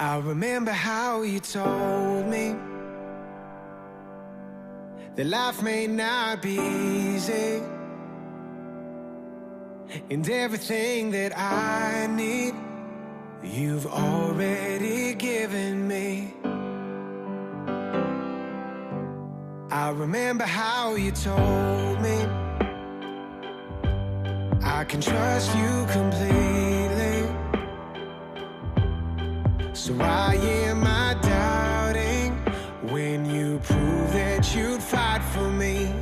I remember how you told me that life may not be easy, and everything that I need, you've already given me. I remember how you told me I can trust you completely. So why am I doubting when you prove that you'd fight for me?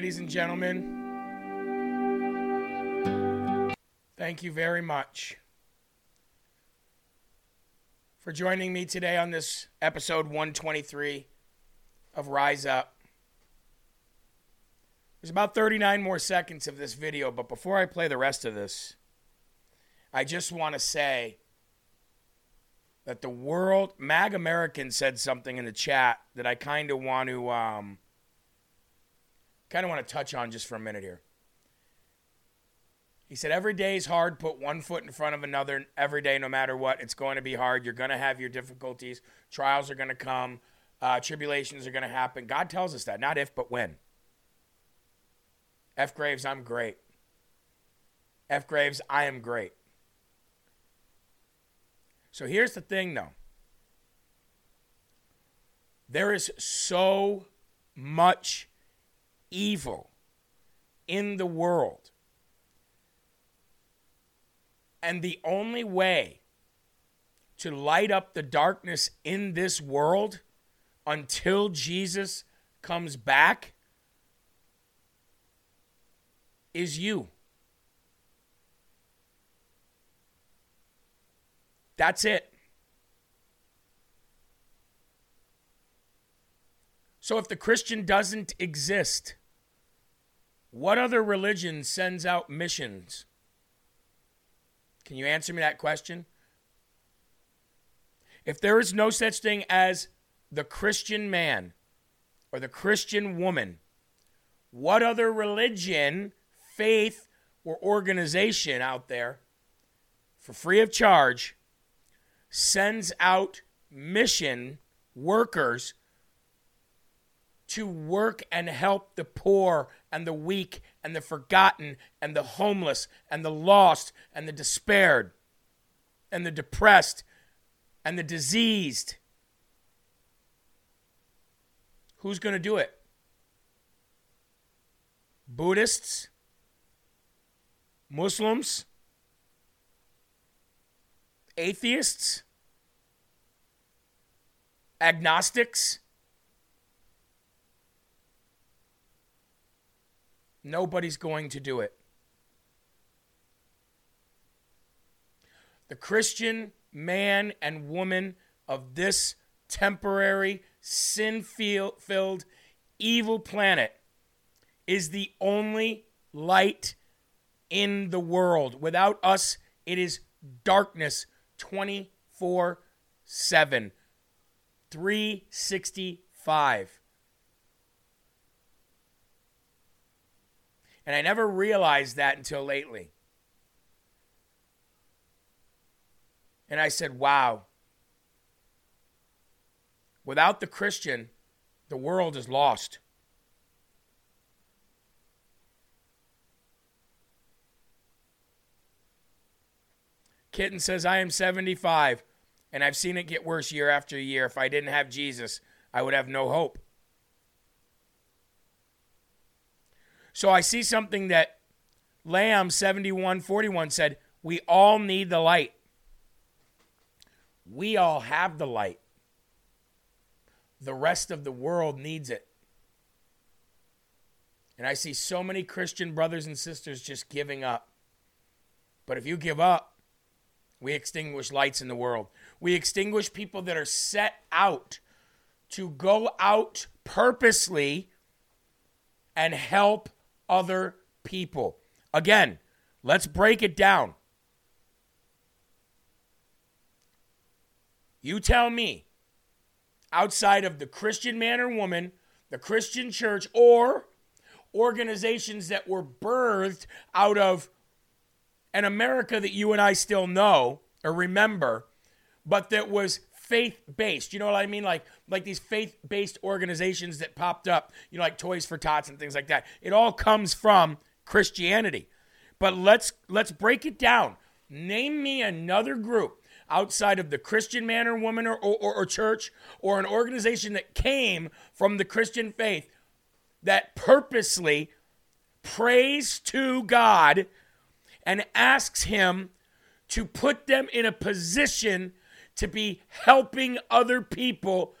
Ladies and gentlemen, thank you very much for joining me today on this episode 123 of Rise Up. There's about 39 more seconds of this video, but before I play the rest of this, I just want to say that the world, Mag American said something in the chat that I kind of want to, um, kind of want to touch on just for a minute here. He said, Every day is hard. Put one foot in front of another every day, no matter what. It's going to be hard. You're going to have your difficulties. Trials are going to come. Uh, tribulations are going to happen. God tells us that, not if, but when. F. Graves, I'm great. F. Graves, I am great. So here's the thing, though. There is so much evil in the world. And the only way to light up the darkness in this world until Jesus comes back is you. That's it. So if the Christian doesn't exist, what other religion sends out missions? Can you answer me that question? If there is no such thing as the Christian man or the Christian woman, what other religion, faith, or organization out there for free of charge sends out mission workers to work and help the poor and the weak and the forgotten and the homeless and the lost and the despaired and the depressed and the diseased. Who's going to do it? Buddhists? Muslims? Atheists? Agnostics? Nobody's going to do it. The Christian man and woman of this temporary, sin filled, evil planet is the only light in the world. Without us, it is darkness 24 7, 365. And I never realized that until lately. And I said, wow. Without the Christian, the world is lost. Kitten says, I am 75 and I've seen it get worse year after year. If I didn't have Jesus, I would have no hope. So I see something that Lamb 7141 said, we all need the light. We all have the light. The rest of the world needs it. And I see so many Christian brothers and sisters just giving up. But if you give up, we extinguish lights in the world. We extinguish people that are set out to go out purposely and help other people. Again, let's break it down. You tell me, outside of the Christian man or woman, the Christian church, or organizations that were birthed out of an America that you and I still know or remember, but that was faith based. You know what I mean? Like like these faith based organizations that popped up, you know, like Toys for Tots and things like that. It all comes from Christianity. But let's let's break it down. Name me another group outside of the Christian man or woman or, or, or church or an organization that came from the Christian faith that purposely prays to God and asks Him to put them in a position to be helping other people,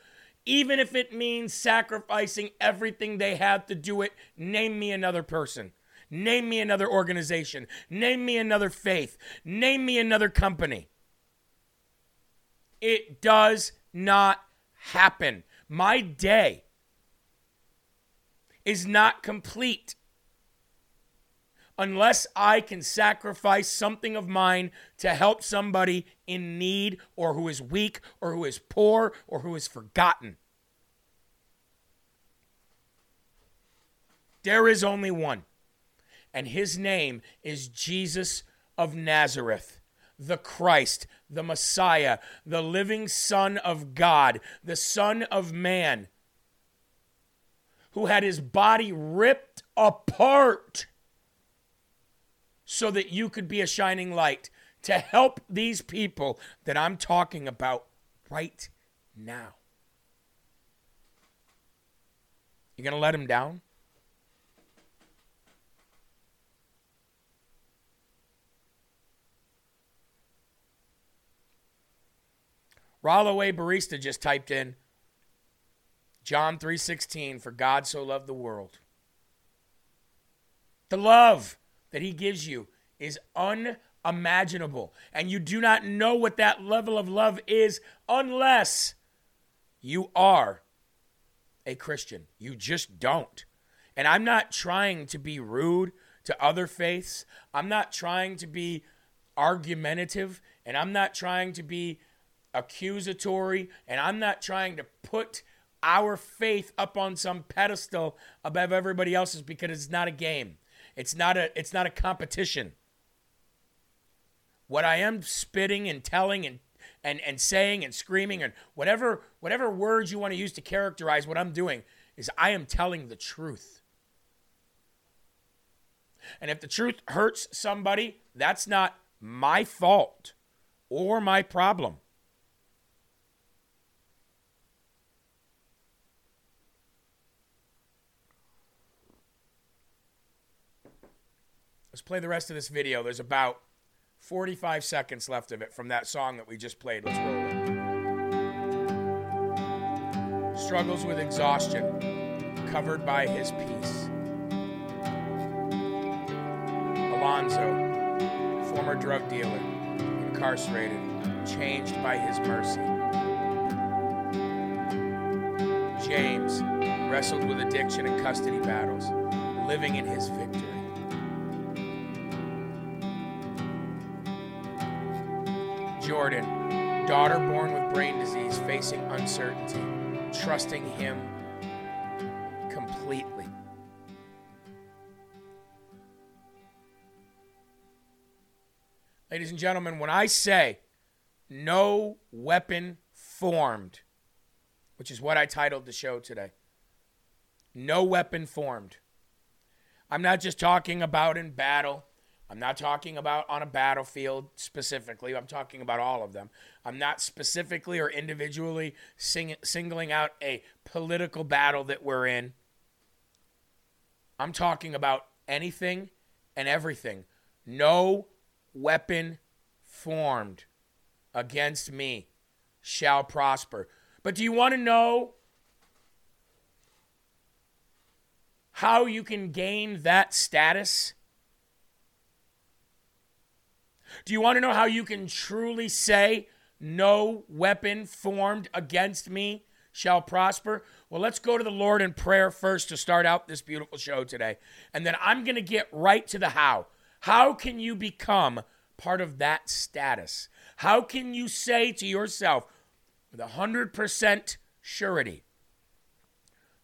even if it means sacrificing everything they have to do it. Name me another person. Name me another organization. Name me another faith. Name me another company. It does not happen. My day is not complete unless I can sacrifice something of mine to help somebody in need or who is weak or who is poor or who is forgotten. There is only one, and his name is Jesus of Nazareth, the Christ, the Messiah, the living Son of God, the Son of Man, who had his body ripped apart so that you could be a shining light to help these people that I'm talking about right now. you're going to let him down? Rollaway Barista just typed in John 3:16 for God so loved the world. The love that he gives you is unimaginable and you do not know what that level of love is unless you are a Christian. You just don't. And I'm not trying to be rude to other faiths. I'm not trying to be argumentative and I'm not trying to be accusatory and I'm not trying to put our faith up on some pedestal above everybody else's because it's not a game. It's not a it's not a competition. What I am spitting and telling and and, and saying and screaming and whatever whatever words you want to use to characterize what I'm doing is I am telling the truth. And if the truth hurts somebody, that's not my fault or my problem. Let's play the rest of this video. There's about 45 seconds left of it from that song that we just played. Let's roll it. Struggles with exhaustion, covered by his peace. Alonzo, former drug dealer, incarcerated, changed by his mercy. James wrestled with addiction and custody battles, living in his victory. Jordan, daughter born with brain disease, facing uncertainty, trusting him completely. Ladies and gentlemen, when I say no weapon formed, which is what I titled the show today, no weapon formed. I'm not just talking about in battle. I'm not talking about on a battlefield specifically. I'm talking about all of them. I'm not specifically or individually sing- singling out a political battle that we're in. I'm talking about anything and everything. No weapon formed against me shall prosper. But do you want to know how you can gain that status? Do you want to know how you can truly say, No weapon formed against me shall prosper? Well, let's go to the Lord in prayer first to start out this beautiful show today. And then I'm going to get right to the how. How can you become part of that status? How can you say to yourself with 100% surety,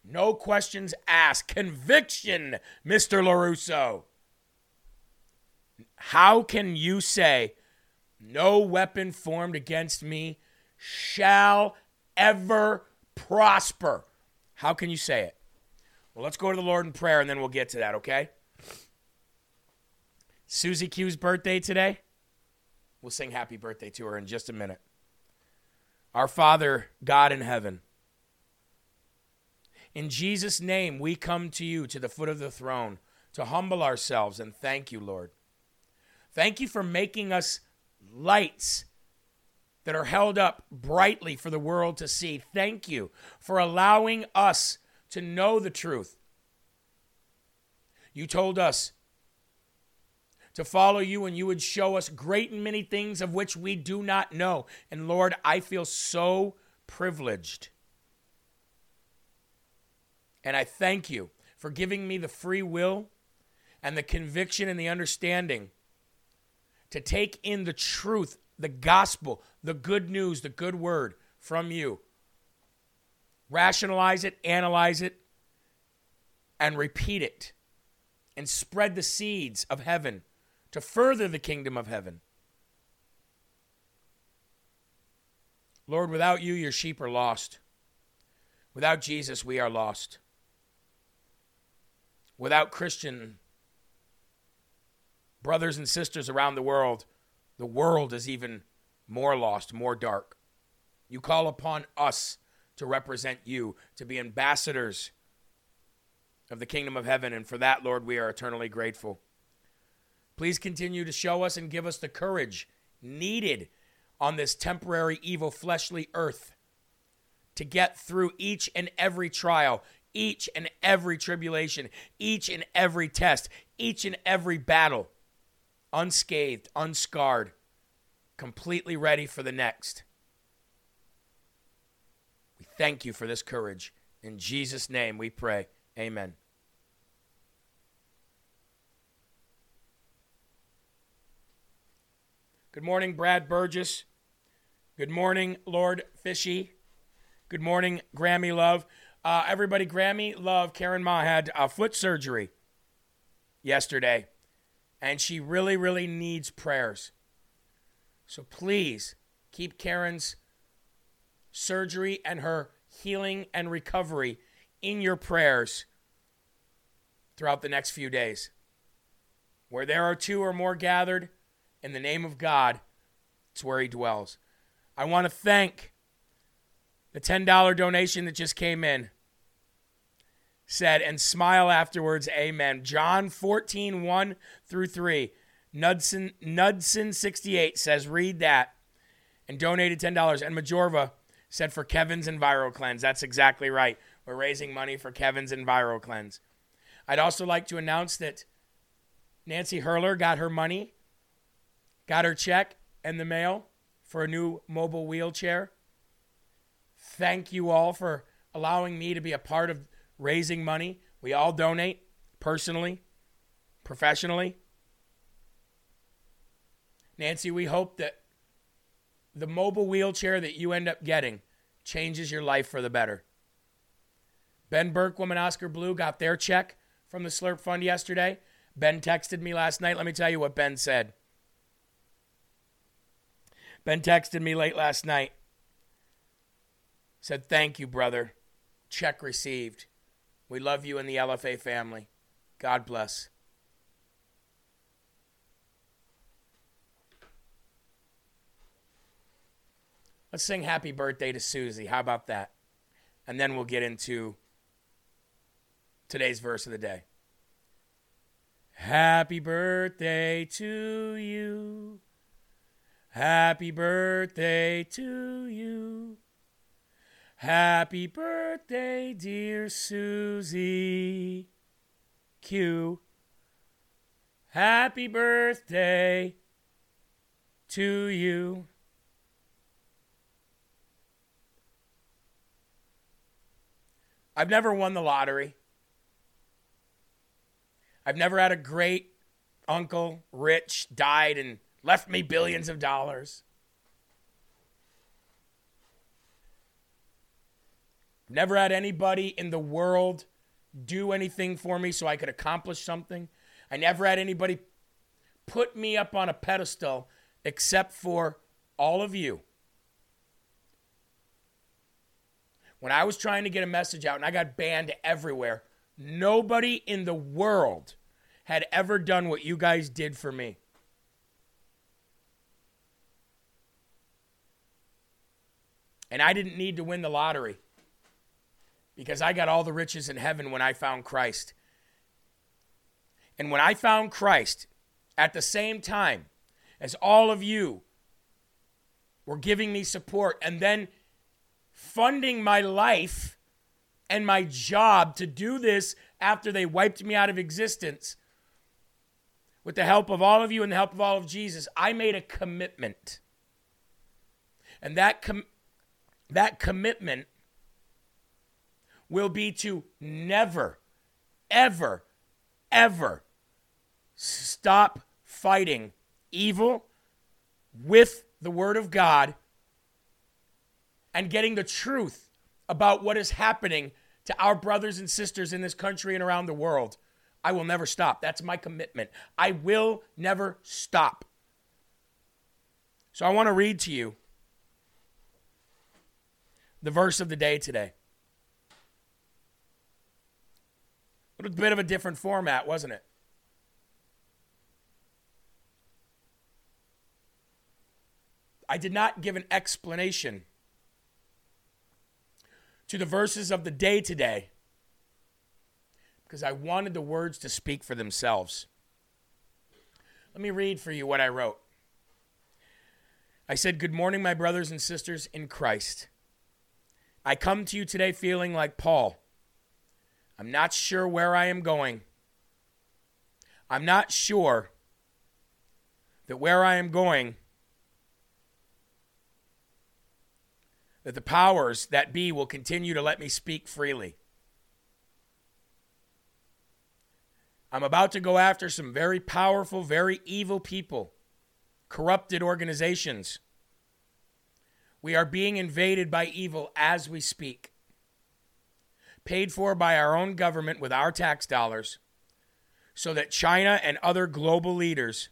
no questions asked, conviction, Mr. LaRusso? How can you say, No weapon formed against me shall ever prosper? How can you say it? Well, let's go to the Lord in prayer and then we'll get to that, okay? Susie Q's birthday today. We'll sing happy birthday to her in just a minute. Our Father, God in heaven, in Jesus' name, we come to you to the foot of the throne to humble ourselves and thank you, Lord. Thank you for making us lights that are held up brightly for the world to see. Thank you for allowing us to know the truth. You told us to follow you and you would show us great and many things of which we do not know. And Lord, I feel so privileged. And I thank you for giving me the free will and the conviction and the understanding to take in the truth, the gospel, the good news, the good word from you. Rationalize it, analyze it, and repeat it. And spread the seeds of heaven to further the kingdom of heaven. Lord, without you, your sheep are lost. Without Jesus, we are lost. without Christian brothers and sisters around the world, the world is even more lost, more dark. You call upon us to represent you, to be ambassadors of the kingdom of heaven. And for that, Lord, we are eternally grateful. Please continue to show us and give us the courage needed on this temporary, evil, fleshly earth to get through each and every trial, each and every tribulation, each and every test, each and every battle, unscathed, unscarred, completely ready for the next. We thank you for this courage. In Jesus' name we pray. Amen. Good morning, Brad Burgess. Good morning, Lord Fishy. Good morning, Grammy Love. Uh, everybody, Grammy Love, Karen Ma had uh, foot surgery yesterday, and she really, really needs prayers. So please keep Karen's surgery and her healing and recovery in your prayers throughout the next few days. Where there are two or more gathered in the name of God, it's where He dwells. I want to thank the $10 donation that just came in. Said, and smile afterwards, amen. John 14, 1 through 3. Nudson, Nudson68 says, read that and donated $10. And Majorva said for Kevin's Enviro Cleanse. That's exactly right. We're raising money for Kevin's Enviro Cleanse. I'd also like to announce that Nancy Hurler got her money, got her check in the mail for a new mobile wheelchair. Thank you all for allowing me to be a part of raising money. We all donate personally, professionally. Nancy, we hope that the mobile wheelchair that you end up getting changes your life for the better. Ben Burke, Woman Oscar Blue, got their check from the Slurp Fund yesterday. Ben texted me last night. Let me tell you what Ben said. Ben texted me late last night. Said, Thank you, brother. Check received. We love you and the LFA family. God bless. Let's sing happy birthday to Susie. How about that? And then we'll get into today's verse of the day. Happy birthday to you. Happy birthday to you. Happy birthday, dear Susie Q. Happy birthday to you. I've never won the lottery. I've never had a great uncle, rich, died and left me billions of dollars. Never had anybody in the world do anything for me so I could accomplish something. I never had anybody put me up on a pedestal except for all of you. When I was trying to get a message out and I got banned everywhere, nobody in the world had ever done what you guys did for me. And I didn't need to win the lottery because I got all the riches in heaven when I found Christ. And when I found Christ, at the same time as all of you were giving me support and then funding my life and my job to do this after they wiped me out of existence, with the help of all of you and the help of all of Jesus, I made a commitment. And that com- that commitment will be to never, ever, ever stop fighting evil with the Word of God and getting the truth about what is happening to our brothers and sisters in this country and around the world. I will never stop. That's my commitment. I will never stop. So I want to read to you the verse of the day today. A bit of a different format, wasn't it? I did not give an explanation to the verses of the day today because I wanted the words to speak for themselves. Let me read for you what I wrote. I said, Good morning, my brothers and sisters in Christ. I come to you today feeling like Paul. I'm not sure where I am going. I'm not sure that where I am going, that the powers that be will continue to let me speak freely. I'm about to go after some very powerful, very evil people, corrupted organizations. We are being invaded by evil as we speak, paid for by our own government with our tax dollars, so that China and other global leaders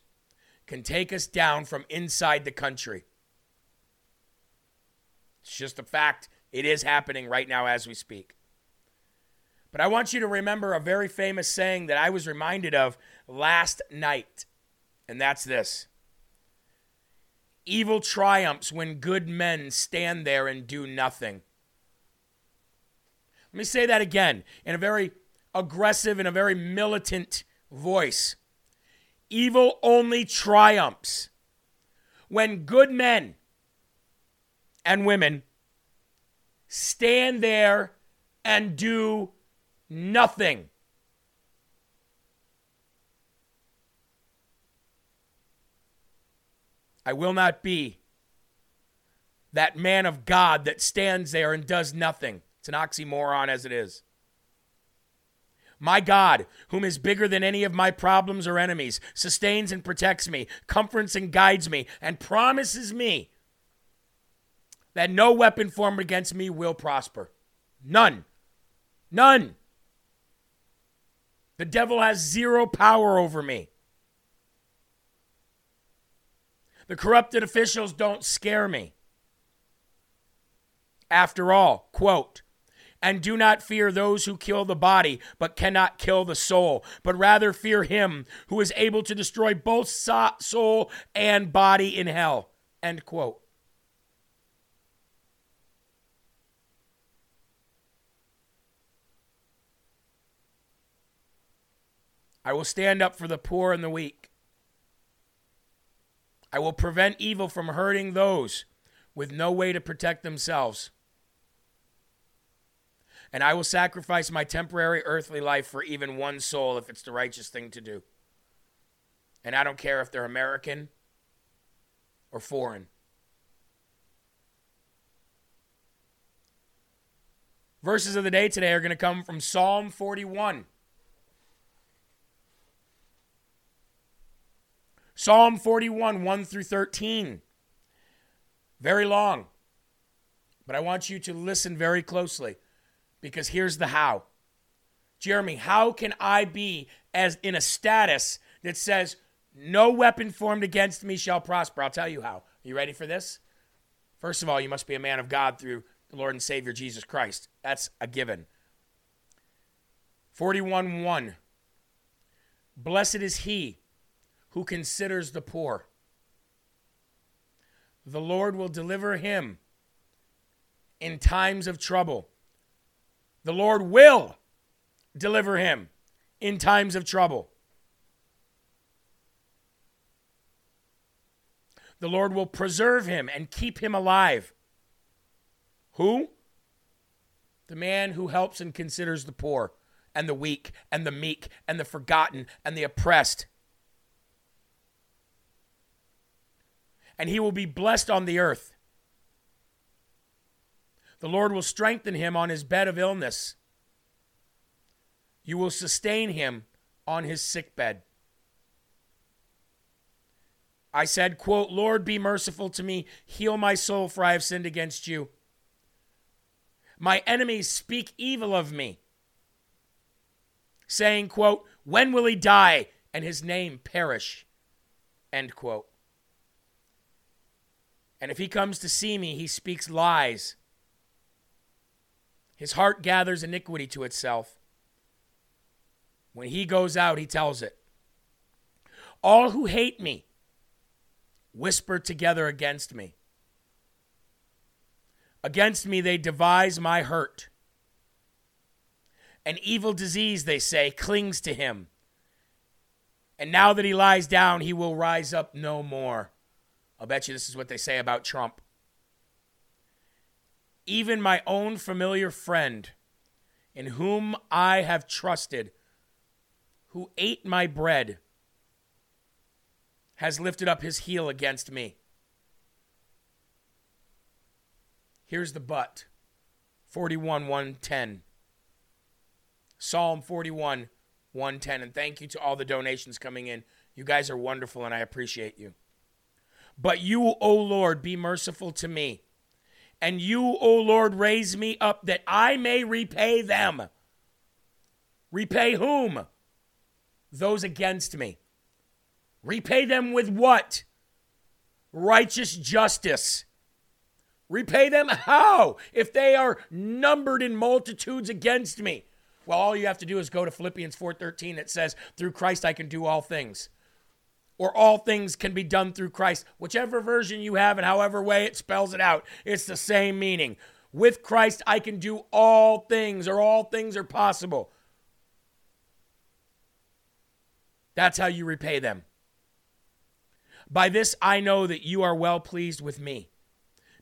can take us down from inside the country. It's just a fact. It is happening right now as we speak. But I want you to remember a very famous saying that I was reminded of last night, and that's this Evil triumphs when good men stand there and do nothing. Let me say that again in a very aggressive and a very militant voice. Evil only triumphs when good men and women stand there and do nothing. I will not be that man of God that stands there and does nothing. It's an oxymoron as it is. My God, whom is bigger than any of my problems or enemies, sustains and protects me, comforts and guides me, and promises me that no weapon formed against me will prosper. None. None. The devil has zero power over me. The corrupted officials don't scare me. After all, quote, and do not fear those who kill the body, but cannot kill the soul, but rather fear him who is able to destroy both soul and body in hell. End quote. I will stand up for the poor and the weak. I will prevent evil from hurting those with no way to protect themselves. And I will sacrifice my temporary earthly life for even one soul if it's the righteous thing to do. And I don't care if they're American or foreign. Verses of the day today are going to come from Psalm 41. Psalm 41, 1 through 13. Very long. But I want you to listen very closely because here's the how. Jeremy, how can I be as in a status that says no weapon formed against me shall prosper? I'll tell you how. Are you ready for this? First of all, you must be a man of God through the Lord and Savior Jesus Christ. That's a given. 41 1. Blessed is he who considers the poor. The Lord will deliver him in times of trouble. The Lord will deliver him in times of trouble. The Lord will preserve him and keep him alive. Who? The man who helps and considers the poor and the weak and the meek and the forgotten and the oppressed. and he will be blessed on the earth. The Lord will strengthen him on his bed of illness. You will sustain him on his sick bed. I said, quote, Lord, be merciful to me. Heal my soul, for I have sinned against you. My enemies speak evil of me, saying, quote, when will he die and his name perish? End quote. And if he comes to see me, he speaks lies. His heart gathers iniquity to itself. When he goes out, he tells it. All who hate me whisper together against me. Against me they devise my hurt. An evil disease, they say, clings to him. And now that he lies down, he will rise up no more. I'll bet you this is what they say about Trump. Even my own familiar friend, in whom I have trusted, who ate my bread, has lifted up his heel against me. Here's the but 41 110. Psalm 41 110. And thank you to all the donations coming in. You guys are wonderful and I appreciate you. But you, O Lord, be merciful to me. And you, O Lord, raise me up that I may repay them. Repay whom? Those against me. Repay them with what? Righteous justice. Repay them how? If they are numbered in multitudes against me. Well, all you have to do is go to Philippians 4:13 that says, "Through Christ I can do all things." Or all things can be done through Christ. Whichever version you have and however way it spells it out, it's the same meaning. With Christ I can do all things or all things are possible. That's how you repay them. By this I know that you are well pleased with me,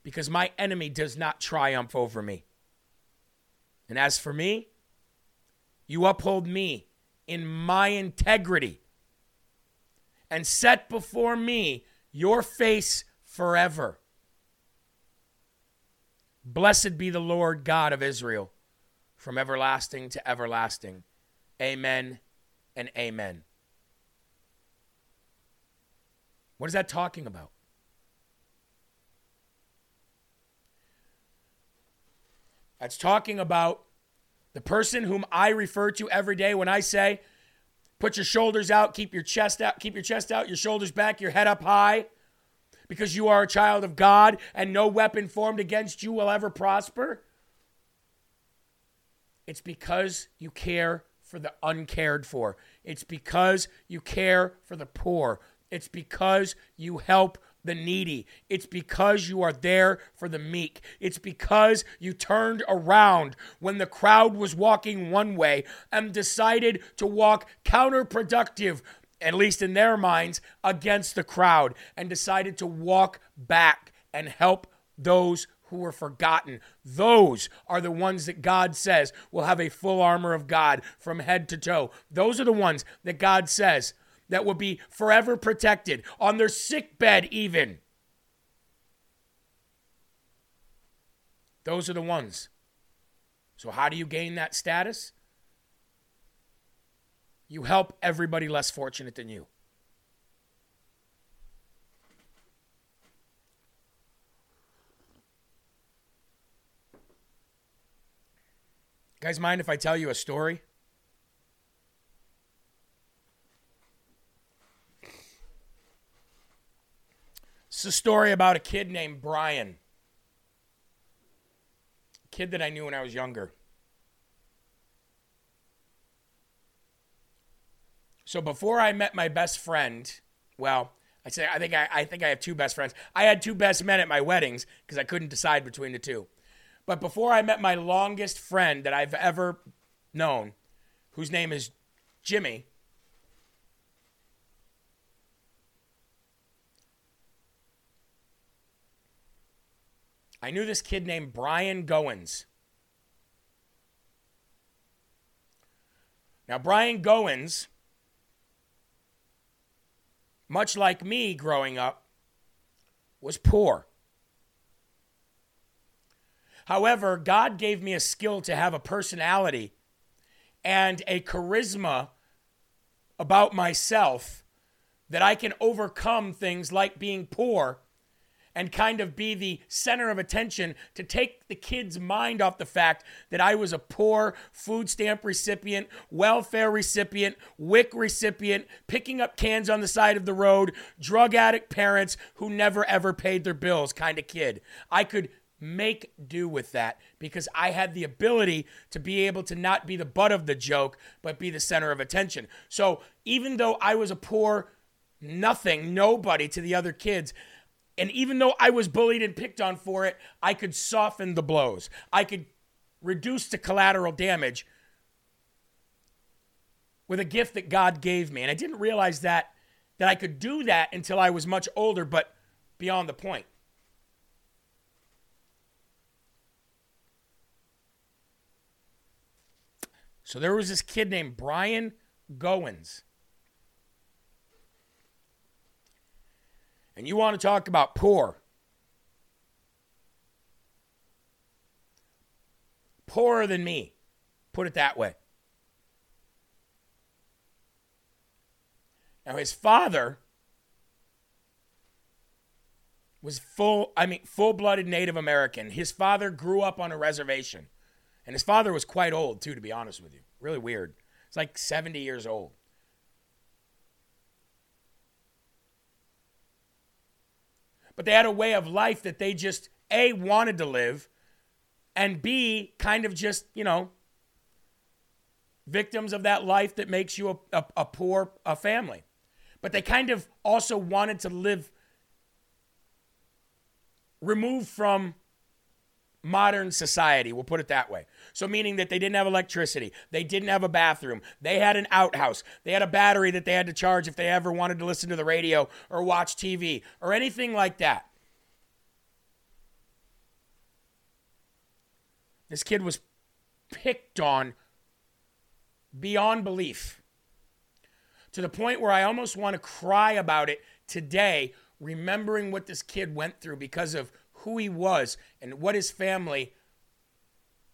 because my enemy does not triumph over me. And as for me, you uphold me in my integrity and set before me your face forever. Blessed be the Lord God of Israel from everlasting to everlasting. Amen and amen. What is that talking about? That's talking about the person whom I refer to every day when I say, put your shoulders out, keep your chest out, keep your chest out, your shoulders back, your head up high, because you are a child of God and no weapon formed against you will ever prosper. It's because you care for the uncared for. It's because you care for the poor. It's because you help the needy. It's because you are there for the meek. It's because you turned around when the crowd was walking one way and decided to walk counterproductive, at least in their minds, against the crowd and decided to walk back and help those who were forgotten. Those are the ones that God says will have a full armor of God from head to toe. Those are the ones that God says that will be forever protected on their sick bed, even. Those are the ones. So, how do you gain that status? You help everybody less fortunate than you. Guys, mind if I tell you a story? It's a story about a kid named Brian. A kid that I knew when I was younger. So before I met my best friend, well, I say I think I, I think I have two best friends. I had two best men at my weddings because I couldn't decide between the two. But before I met my longest friend that I've ever known, whose name is Jimmy, I knew this kid named Brian Goins. Now, Brian Goins, much like me growing up, was poor. However, God gave me a skill to have a personality and a charisma about myself that I can overcome things like being poor and kind of be the center of attention to take the kid's mind off the fact that I was a poor food stamp recipient, welfare recipient, WIC recipient, picking up cans on the side of the road, drug addict parents who never ever paid their bills kind of kid. I could make do with that because I had the ability to be able to not be the butt of the joke, but be the center of attention. So even though I was a poor nothing, nobody to the other kids, and even though I was bullied and picked on for it, I could soften the blows. I could reduce the collateral damage with a gift that God gave me. And I didn't realize that that I could do that until I was much older, but beyond the point. So there was this kid named Brian Goins. And you want to talk about poor. Poorer than me. Put it that way. Now his father was full I mean full-blooded Native American. His father grew up on a reservation. And his father was quite old too to be honest with you. Really weird. It's like 70 years old. But they had a way of life that they just A wanted to live and B kind of just, you know, victims of that life that makes you a, a, a poor a family. But they kind of also wanted to live removed from modern society. We'll put it that way. So, meaning that they didn't have electricity, they didn't have a bathroom, they had an outhouse, they had a battery that they had to charge if they ever wanted to listen to the radio or watch TV or anything like that. This kid was picked on beyond belief to the point where I almost want to cry about it today, remembering what this kid went through because of who he was and what his family,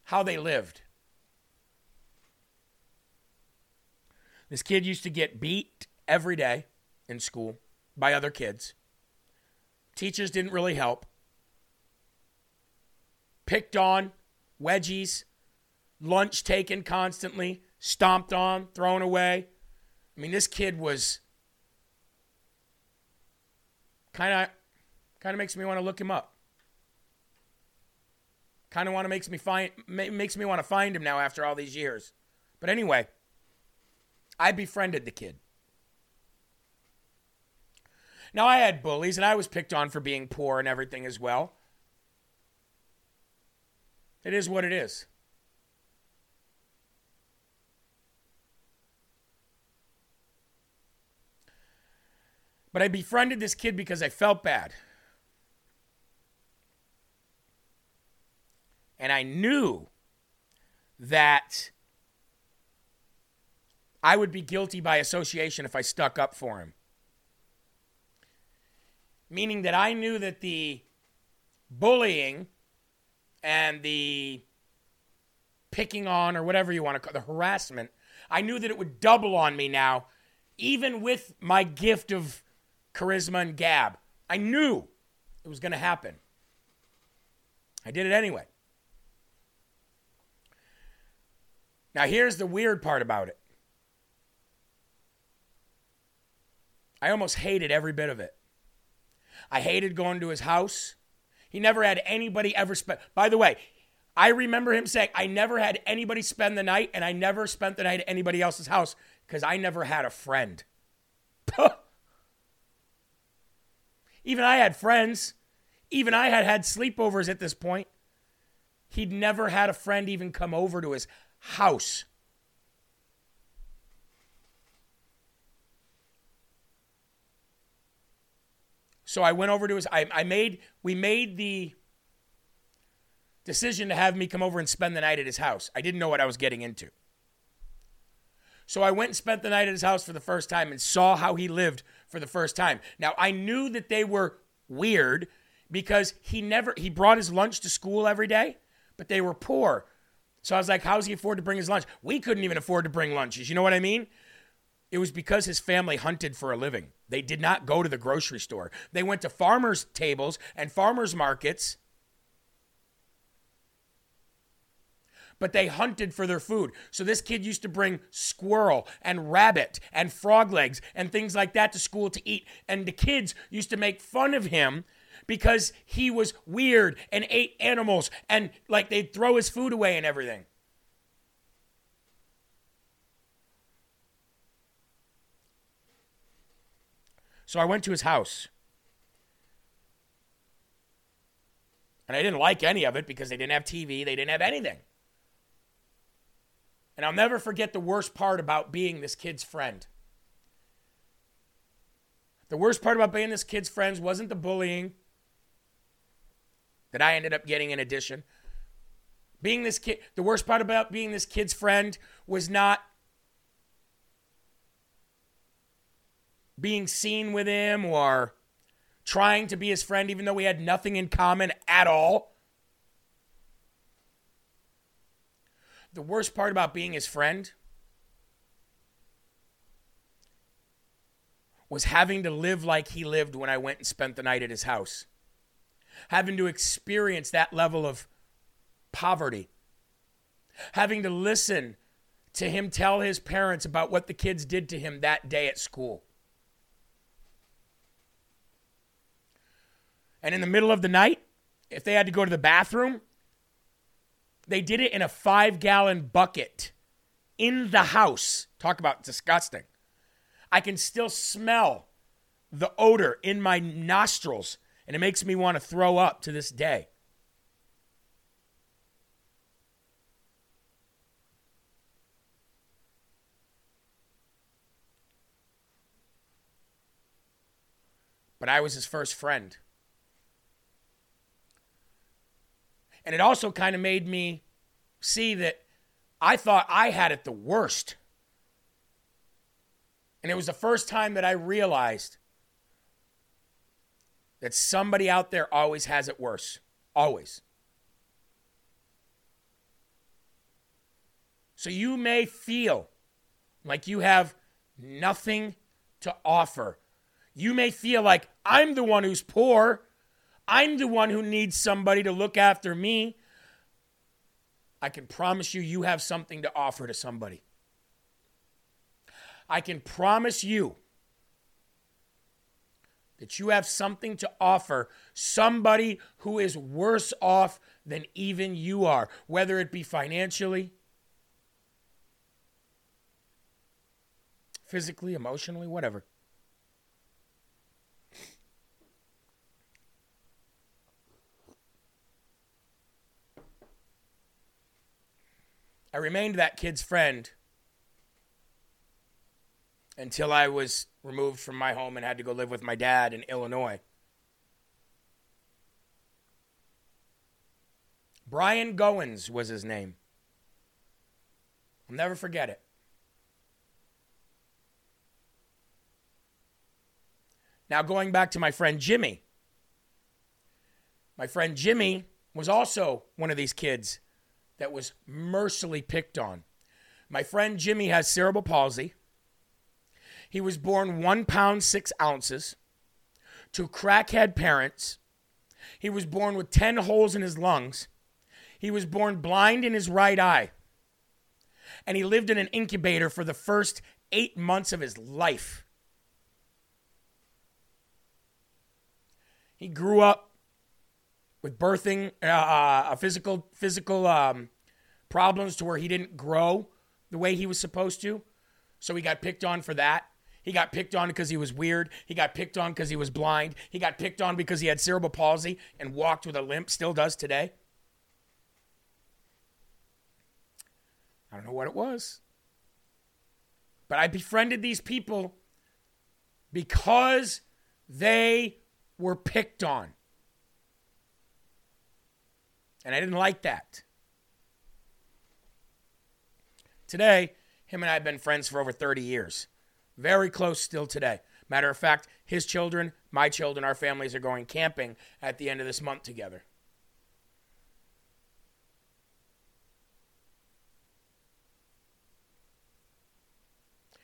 how they lived. This kid used to get beat every day in school by other kids. Teachers didn't really help. Picked on, wedgies, lunch taken constantly, stomped on, thrown away. I mean, this kid was kind of kind of makes me want to look him up. Kind of want to makes me find makes me want to find him now after all these years. But anyway, I befriended the kid. Now I had bullies and I was picked on for being poor and everything as well. It is what it is. But I befriended this kid because I felt bad. And I knew that I would be guilty by association if I stuck up for him. Meaning that I knew that the bullying and the picking on, or whatever you want to call the harassment, I knew that it would double on me now, even with my gift of charisma, and gab. I knew it was going to happen. I did it anyway. Now, here's the weird part about it I almost hated every bit of it. I hated going to his house. He never had anybody ever spend. By the way, I remember him saying, I never had anybody spend the night, and I never spent the night at anybody else's house because I never had a friend. Even I had friends. Even I had had sleepovers at this point. He'd never had a friend even come over to his house. So I went over to his I, I made we made the decision to have me come over and spend the night at his house. I didn't know what I was getting into. So I went and spent the night at his house for the first time and saw how he lived for the first time. Now I knew that they were weird because he never he brought his lunch to school every day, but they were poor. So I was like, how's he afford to bring his lunch? We couldn't even afford to bring lunches. You know what I mean? It was because his family hunted for a living. They did not go to the grocery store. They went to farmers' tables and farmers' markets but they hunted for their food. So this kid used to bring squirrel and rabbit and frog legs and things like that to school to eat. And the kids used to make fun of him because he was weird and ate animals and like they'd throw his food away and everything. So I went to his house. And I didn't like any of it because they didn't have TV, they didn't have anything. And I'll never forget the worst part about being this kid's friend. The worst part about being this kid's friends wasn't the bullying that I ended up getting in addition. Being this kid, the worst part about being this kid's friend was not being seen with him or trying to be his friend, even though we had nothing in common at all. The worst part about being his friend was having to live like he lived when I went and spent the night at his house. Having to experience that level of poverty. Having to listen to him tell his parents about what the kids did to him that day at school. And in the middle of the night, if they had to go to the bathroom, they did it in a five gallon bucket in the house. Talk about disgusting. I can still smell the odor in my nostrils, and it makes me want to throw up to this day. But I was his first friend. And it also kind of made me see that I thought I had it the worst. And it was the first time that I realized that somebody out there always has it worse. Always. So you may feel like you have nothing to offer. You may feel like I'm the one who's poor. I'm the one who needs somebody to look after me. I can promise you, you have something to offer to somebody. I can promise you that you have something to offer somebody who is worse off than even you are, whether it be financially, physically, emotionally, whatever. I remained that kid's friend until I was removed from my home and had to go live with my dad in Illinois. Brian Goins was his name. I'll never forget it. Now, going back to my friend Jimmy. My friend Jimmy was also one of these kids that was mercilessly picked on. My friend Jimmy has cerebral palsy. He was born one pound, six ounces to crackhead parents. He was born with 10 holes in his lungs. He was born blind in his right eye. And he lived in an incubator for the first eight months of his life. He grew up with birthing, uh, physical physical um, problems to where he didn't grow the way he was supposed to. So he got picked on for that. He got picked on because he was weird. He got picked on because he was blind. He got picked on because he had cerebral palsy and walked with a limp, still does today. I don't know what it was. But I befriended these people because they were picked on. And I didn't like that. Today, him and I have been friends for over 30 years. Very close still today. Matter of fact, his children, my children, our families are going camping at the end of this month together.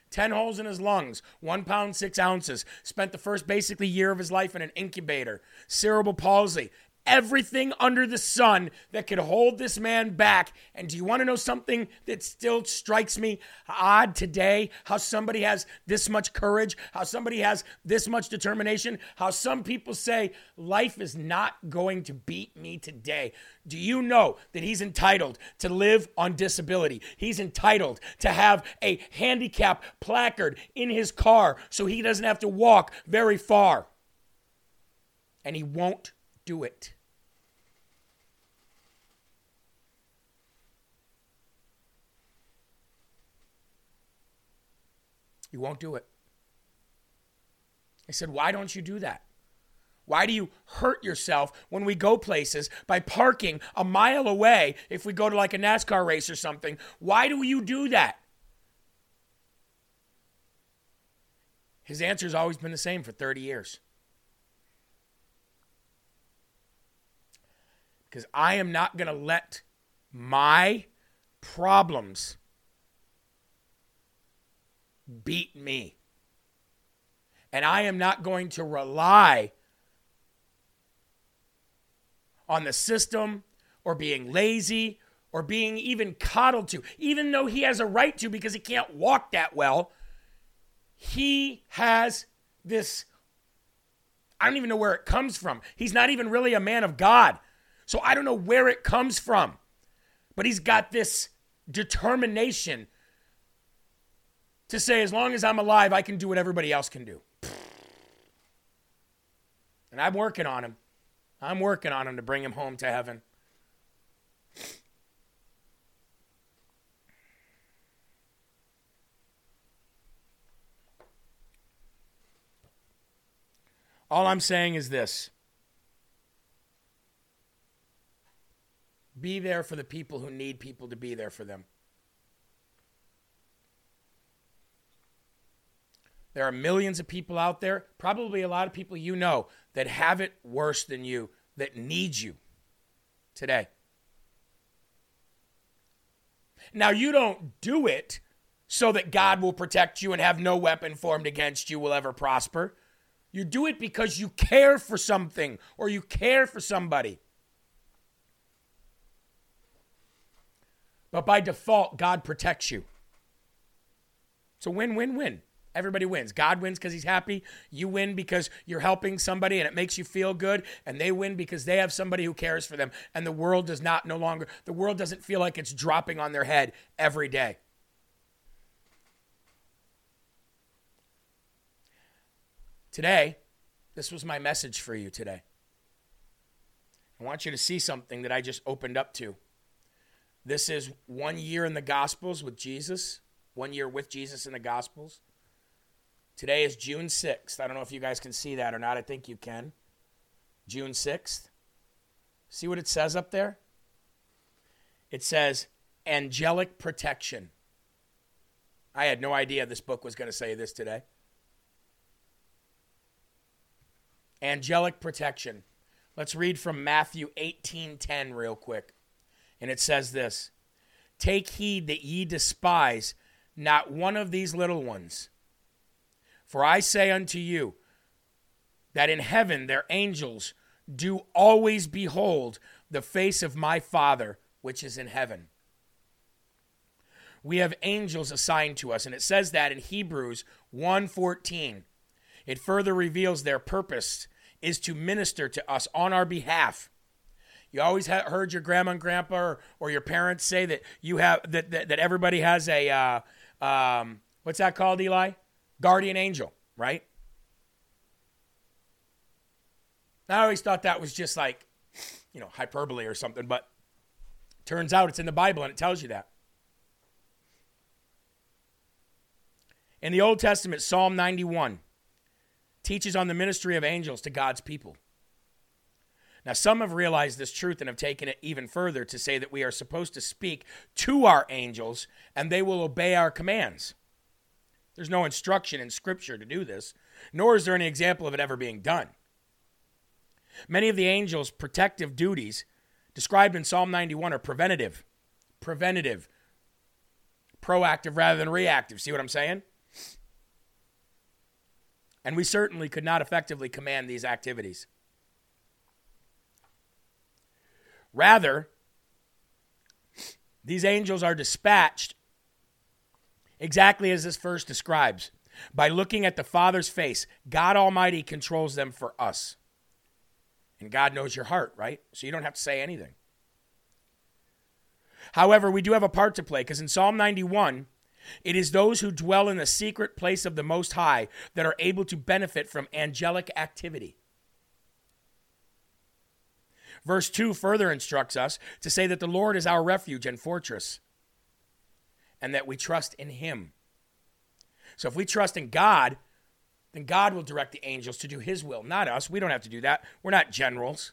Ten holes in his lungs, one pound, six ounces. Spent the first basically year of his life in an incubator. Cerebral palsy. Everything under the sun that could hold this man back. And do you want to know something that still strikes me odd today? How somebody has this much courage, how somebody has this much determination, how some people say, life is not going to beat me today. Do you know that he's entitled to live on disability? He's entitled to have a handicap placard in his car so he doesn't have to walk very far. And he won't do it. He won't do it. I said, Why don't you do that? Why do you hurt yourself when we go places by parking a mile away if we go to like a NASCAR race or something? Why do you do that? His answer has always been the same for 30 years. Because I am not going to let my problems beat me. And I am not going to rely on the system or being lazy or being even coddled to, even though he has a right to because he can't walk that well. He has this, I don't even know where it comes from. He's not even really a man of God. So I don't know where it comes from. But he's got this determination to say, as long as I'm alive, I can do what everybody else can do. And I'm working on him. I'm working on him to bring him home to heaven. All I'm saying is this be there for the people who need people to be there for them. There are millions of people out there, probably a lot of people you know, that have it worse than you, that need you today. Now, you don't do it so that God will protect you and have no weapon formed against you will ever prosper. You do it because you care for something or you care for somebody. But by default, God protects you. It's a win win win. Everybody wins. God wins because he's happy. You win because you're helping somebody and it makes you feel good. And they win because they have somebody who cares for them. And the world does not no longer, the world doesn't feel like it's dropping on their head every day. Today, this was my message for you today. I want you to see something that I just opened up to. This is one year in the Gospels with Jesus, one year with Jesus in the Gospels. Today is June 6th. I don't know if you guys can see that or not. I think you can. June 6th. See what it says up there? It says angelic protection. I had no idea this book was going to say this today. Angelic protection. Let's read from Matthew 18:10 real quick. And it says this: Take heed that ye despise not one of these little ones. For I say unto you that in heaven their angels do always behold the face of my Father which is in heaven. We have angels assigned to us, and it says that in Hebrews 1:14. It further reveals their purpose is to minister to us on our behalf. You always ha- heard your grandma and grandpa or, or your parents say that you have that that, that everybody has a uh, um, what's that called, Eli? Guardian angel, right? I always thought that was just like, you know, hyperbole or something, but turns out it's in the Bible and it tells you that. In the Old Testament, Psalm 91 teaches on the ministry of angels to God's people. Now, some have realized this truth and have taken it even further to say that we are supposed to speak to our angels and they will obey our commands. There's no instruction in Scripture to do this, nor is there any example of it ever being done. Many of the angels' protective duties described in Psalm 91 are preventative, preventative, proactive rather than reactive. See what I'm saying? And we certainly could not effectively command these activities. Rather, these angels are dispatched exactly as this verse describes. By looking at the Father's face, God Almighty controls them for us. And God knows your heart, right? So you don't have to say anything. However, we do have a part to play because in Psalm 91, it is those who dwell in the secret place of the Most High that are able to benefit from angelic activity. Verse 2 further instructs us to say that the Lord is our refuge and fortress and that we trust in Him. So if we trust in God, then God will direct the angels to do His will, not us. We don't have to do that. We're not generals.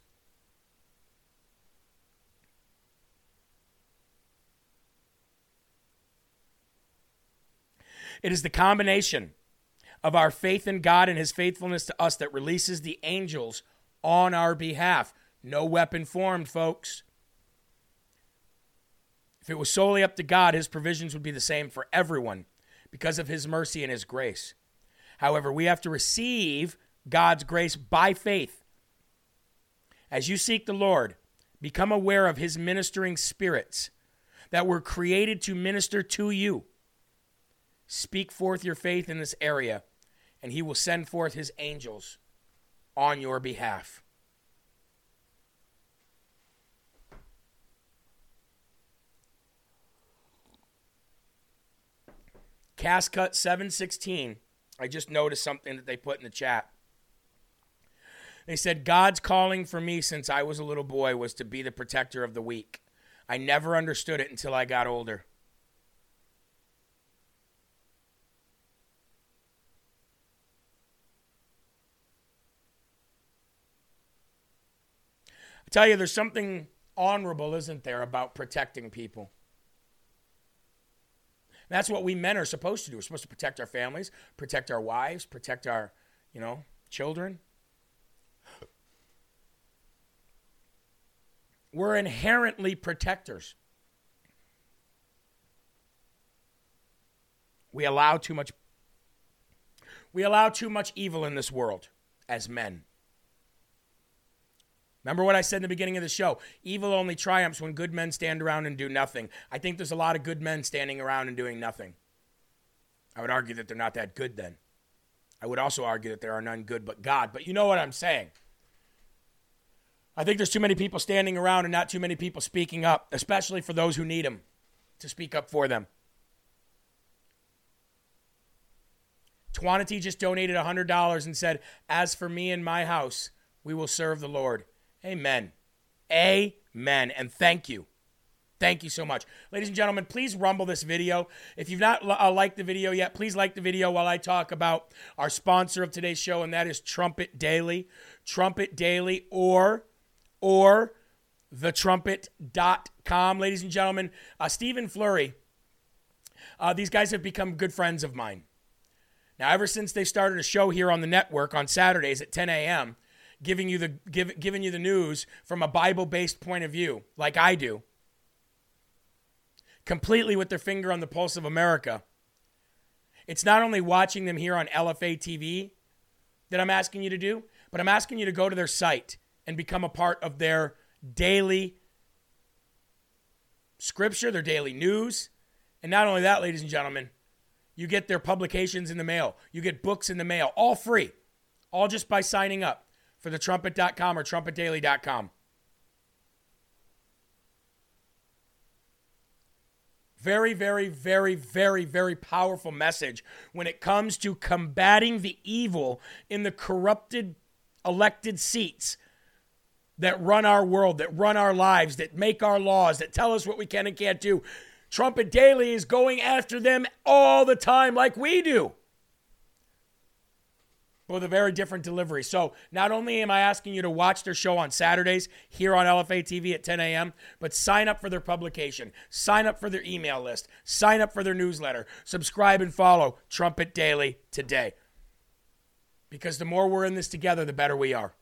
It is the combination of our faith in God and his faithfulness to us that releases the angels on our behalf. No weapon formed, folks. If it was solely up to God, his provisions would be the same for everyone because of his mercy and his grace. However, we have to receive God's grace by faith. As you seek the Lord, become aware of his ministering spirits that were created to minister to you. Speak forth your faith in this area, and he will send forth his angels on your behalf. Cast Cut 716. I just noticed something that they put in the chat. They said, God's calling for me since I was a little boy was to be the protector of the weak. I never understood it until I got older. I tell you, there's something honorable, isn't there, about protecting people? That's what we men are supposed to do. We're supposed to protect our families, protect our wives, protect our, you know, children. We're inherently protectors. We allow too much we allow too much evil in this world as men. Remember what I said in the beginning of the show? Evil only triumphs when good men stand around and do nothing. I think there's a lot of good men standing around and doing nothing. I would argue that they're not that good then. I would also argue that there are none good but God. But you know what I'm saying. I think there's too many people standing around and not too many people speaking up, especially for those who need them to speak up for them. Twanity just donated $100 and said, As for me and my house, we will serve the Lord. Amen. Amen. And thank you. Thank you so much. Ladies and gentlemen, please rumble this video. If you've not uh, liked the video yet, please like the video while I talk about our sponsor of today's show, and that is Trumpet Daily. Trumpet Daily or, or thetrumpet.com. Ladies and gentlemen, uh, Stephen Flurry, uh, these guys have become good friends of mine. Now, ever since they started a show here on the network on Saturdays at 10 a.m., giving you the give, giving you the news from a Bible-based point of view, like I do, completely with their finger on the pulse of America. It's not only watching them here on LFA TV that I'm asking you to do, but I'm asking you to go to their site and become a part of their daily scripture, their daily news. And not only that, ladies and gentlemen, you get their publications in the mail. You get books in the mail, all free, all just by signing up for the trumpet.com or trumpetdaily.com. Very, very, very, very, very powerful message when it comes to combating the evil in the corrupted elected seats that run our world, that run our lives, that make our laws, that tell us what we can and can't do. Trumpet Daily is going after them all the time, like we do with a very different delivery. So not only am I asking you to watch their show on Saturdays here on LFA TV at 10 a.m., but sign up for their publication, sign up for their email list, sign up for their newsletter, subscribe and follow Trumpet Daily today. Because the more we're in this together, the better we are.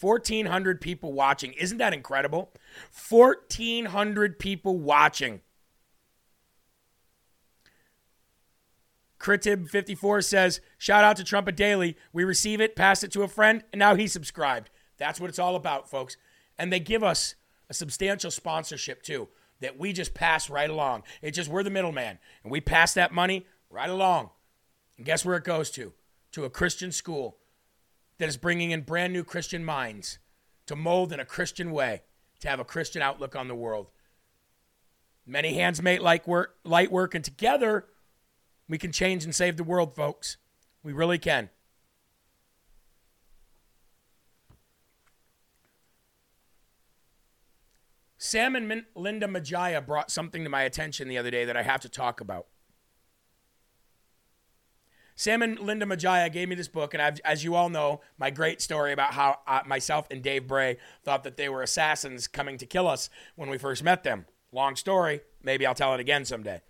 1,400 people watching. Isn't that incredible? 1,400 people watching. Critib54 says, shout out to Trumpet Daily. We receive it, pass it to a friend, and now he's subscribed. That's what it's all about, folks. And they give us a substantial sponsorship too that we just pass right along. It's just we're the middleman and we pass that money right along. And guess where it goes to? To a Christian school that is bringing in brand new Christian minds to mold in a Christian way, to have a Christian outlook on the world. Many hands make light work, light work, and together we can change and save the world, folks. We really can. Sam and Min- Linda Majaya brought something to my attention the other day that I have to talk about. Sam and Linda Majaya gave me this book, and I've, as you all know, my great story about how uh, myself and Dave Bray thought that they were assassins coming to kill us when we first met them. Long story. Maybe I'll tell it again someday.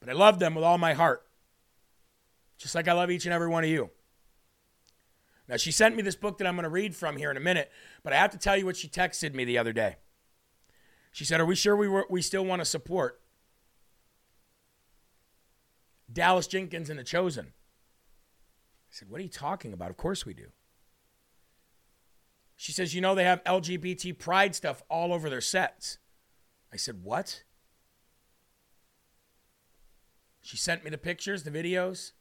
But I love them with all my heart, just like I love each and every one of you. Now, she sent me this book that I'm going to read from here in a minute, but I have to tell you what she texted me the other day. She said, Are we sure we, were, we still want to support Dallas Jenkins and The Chosen? I said, What are you talking about? Of course we do. She says, You know, they have LGBT pride stuff all over their sets. I said, What? She sent me the pictures, the videos.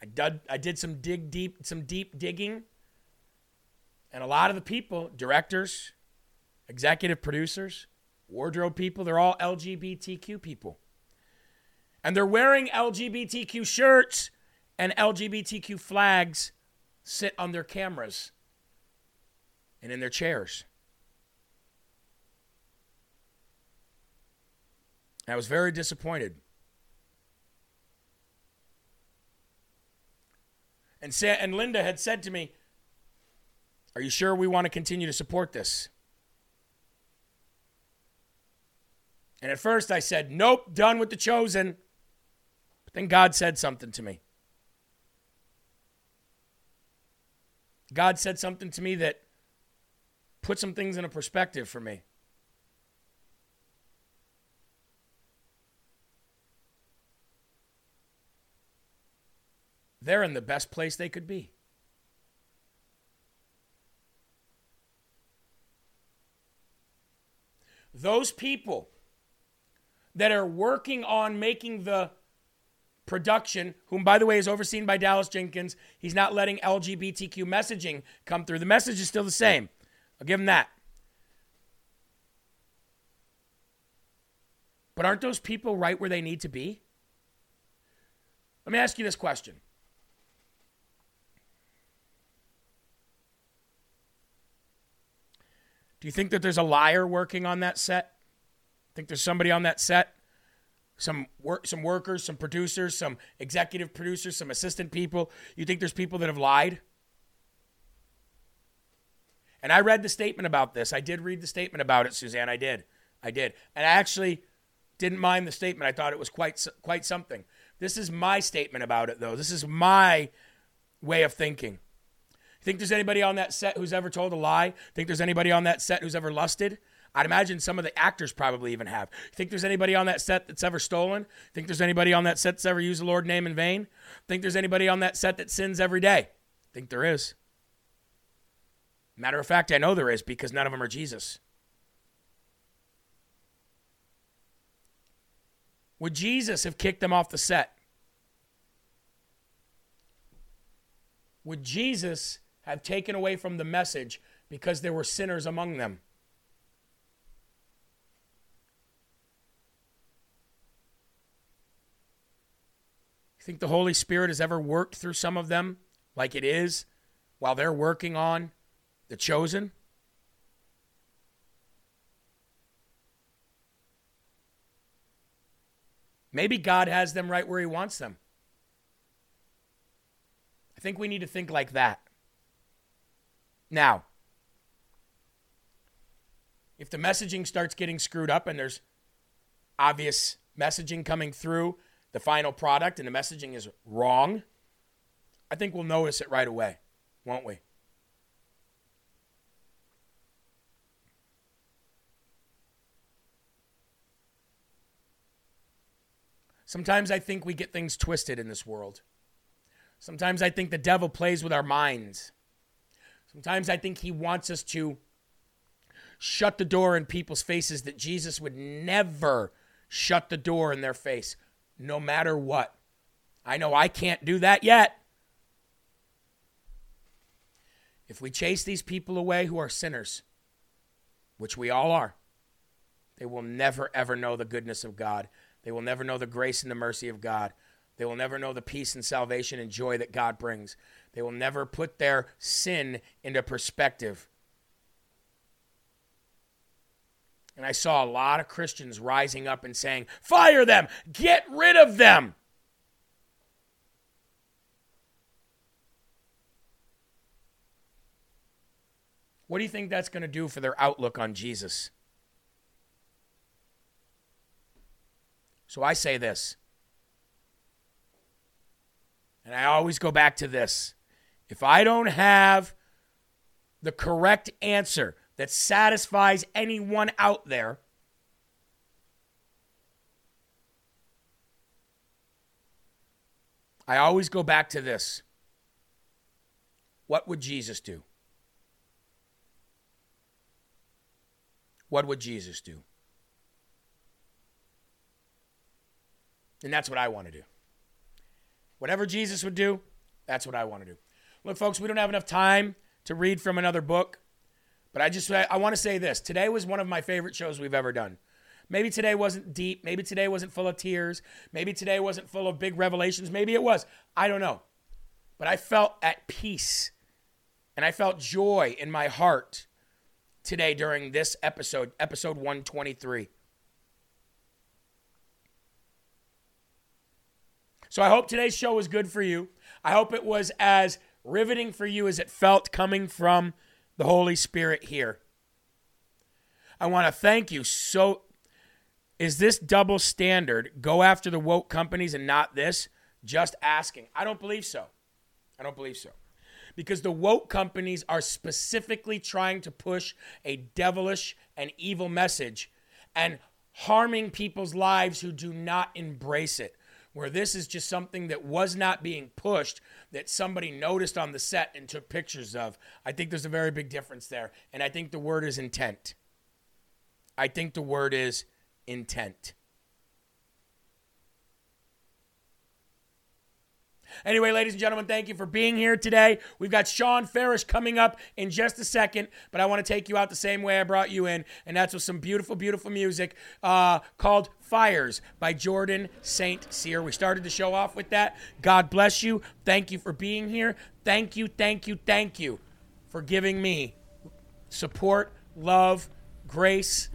I did, I did some dig deep, some deep digging. And a lot of the people, directors, executive producers, wardrobe people, they're all LGBTQ people. And they're wearing LGBTQ shirts and LGBTQ flags sit on their cameras and in their chairs. I was very disappointed. And, Sa- and Linda had said to me, Are you sure we want to continue to support this? And at first I said, Nope, done with the chosen. But then God said something to me. God said something to me that put some things in a perspective for me. They're in the best place they could be. Those people that are working on making the production, whom by the way is overseen by Dallas Jenkins, he's not letting LGBTQ messaging come through. The message is still the same. I'll give him that. But aren't those people right where they need to be? Let me ask you this question. Do you think that there's a liar working on that set? Think there's somebody on that set? Some work, some workers, some producers, some executive producers, some assistant people. You think there's people that have lied? And I read the statement about this. I did read the statement about it, Suzanne. I did. I did. And I actually didn't mind the statement. I thought it was quite quite something. This is my statement about it though. This is my way of thinking. Think there's anybody on that set who's ever told a lie? Think there's anybody on that set who's ever lusted? I'd imagine some of the actors probably even have. Think there's anybody on that set that's ever stolen? Think there's anybody on that set that's ever used the Lord name in vain? Think there's anybody on that set that sins every day? Think there is. Matter of fact, I know there is because none of them are Jesus. Would Jesus have kicked them off the set? Would Jesus have taken away from the message because there were sinners among them? You think the Holy Spirit has ever worked through some of them like it is while they're working on the chosen? Maybe God has them right where He wants them. I think we need to think like that. Now, if the messaging starts getting screwed up and there's obvious messaging coming through the final product and the messaging is wrong, I think we'll notice it right away, won't we? Sometimes I think we get things twisted in this world. Sometimes I think the devil plays with our minds. Sometimes I think he wants us to shut the door in people's faces that Jesus would never shut the door in their face, no matter what. I know I can't do that yet. If we chase these people away who are sinners, which we all are, they will never, ever know the goodness of God. They will never know the grace and the mercy of God. They will never know the peace and salvation and joy that God brings. They will never put their sin into perspective. And I saw a lot of Christians rising up and saying, Fire them! Get rid of them! What do you think that's going to do for their outlook on Jesus? So I say this, and I always go back to this. If I don't have the correct answer that satisfies anyone out there, I always go back to this. What would Jesus do? What would Jesus do? And that's what I want to do. Whatever Jesus would do, that's what I want to do. Look, folks, we don't have enough time to read from another book, but I just I want to say this. Today was one of my favorite shows we've ever done. Maybe today wasn't deep, maybe today wasn't full of tears, maybe today wasn't full of big revelations, maybe it was. I don't know. But I felt at peace and I felt joy in my heart today during this episode, episode 123. So I hope today's show was good for you. I hope it was as riveting for you as it felt coming from the Holy Spirit here. I want to thank you so. Is this double standard? Go after the woke companies and not this? Just asking. I don't believe so. I don't believe so. Because the woke companies are specifically trying to push a devilish and evil message and harming people's lives who do not embrace it where this is just something that was not being pushed that somebody noticed on the set and took pictures of. I think there's a very big difference there. And I think the word is intent. I think the word is intent. Anyway, ladies and gentlemen, thank you for being here today. We've got Shawn Farash coming up in just a second, but I want to take you out the same way I brought you in, and that's with some beautiful, beautiful music uh, called Fires by Jordan St. Cyr. We started the show off with that. God bless you. Thank you for being here. Thank you, thank you, thank you for giving me support, love, grace,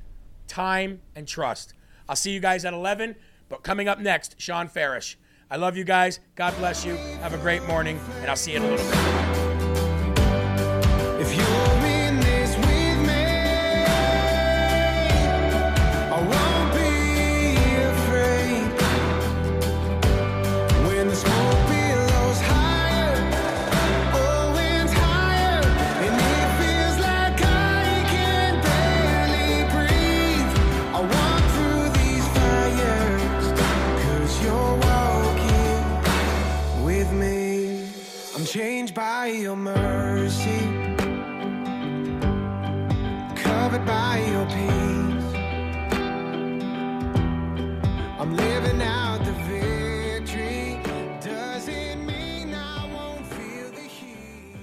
time, and trust. I'll see you guys at 11, but coming up next, Shawn Farash. I love you guys. God bless you. Have a great morning, and I'll see you in a little bit. By your mercy.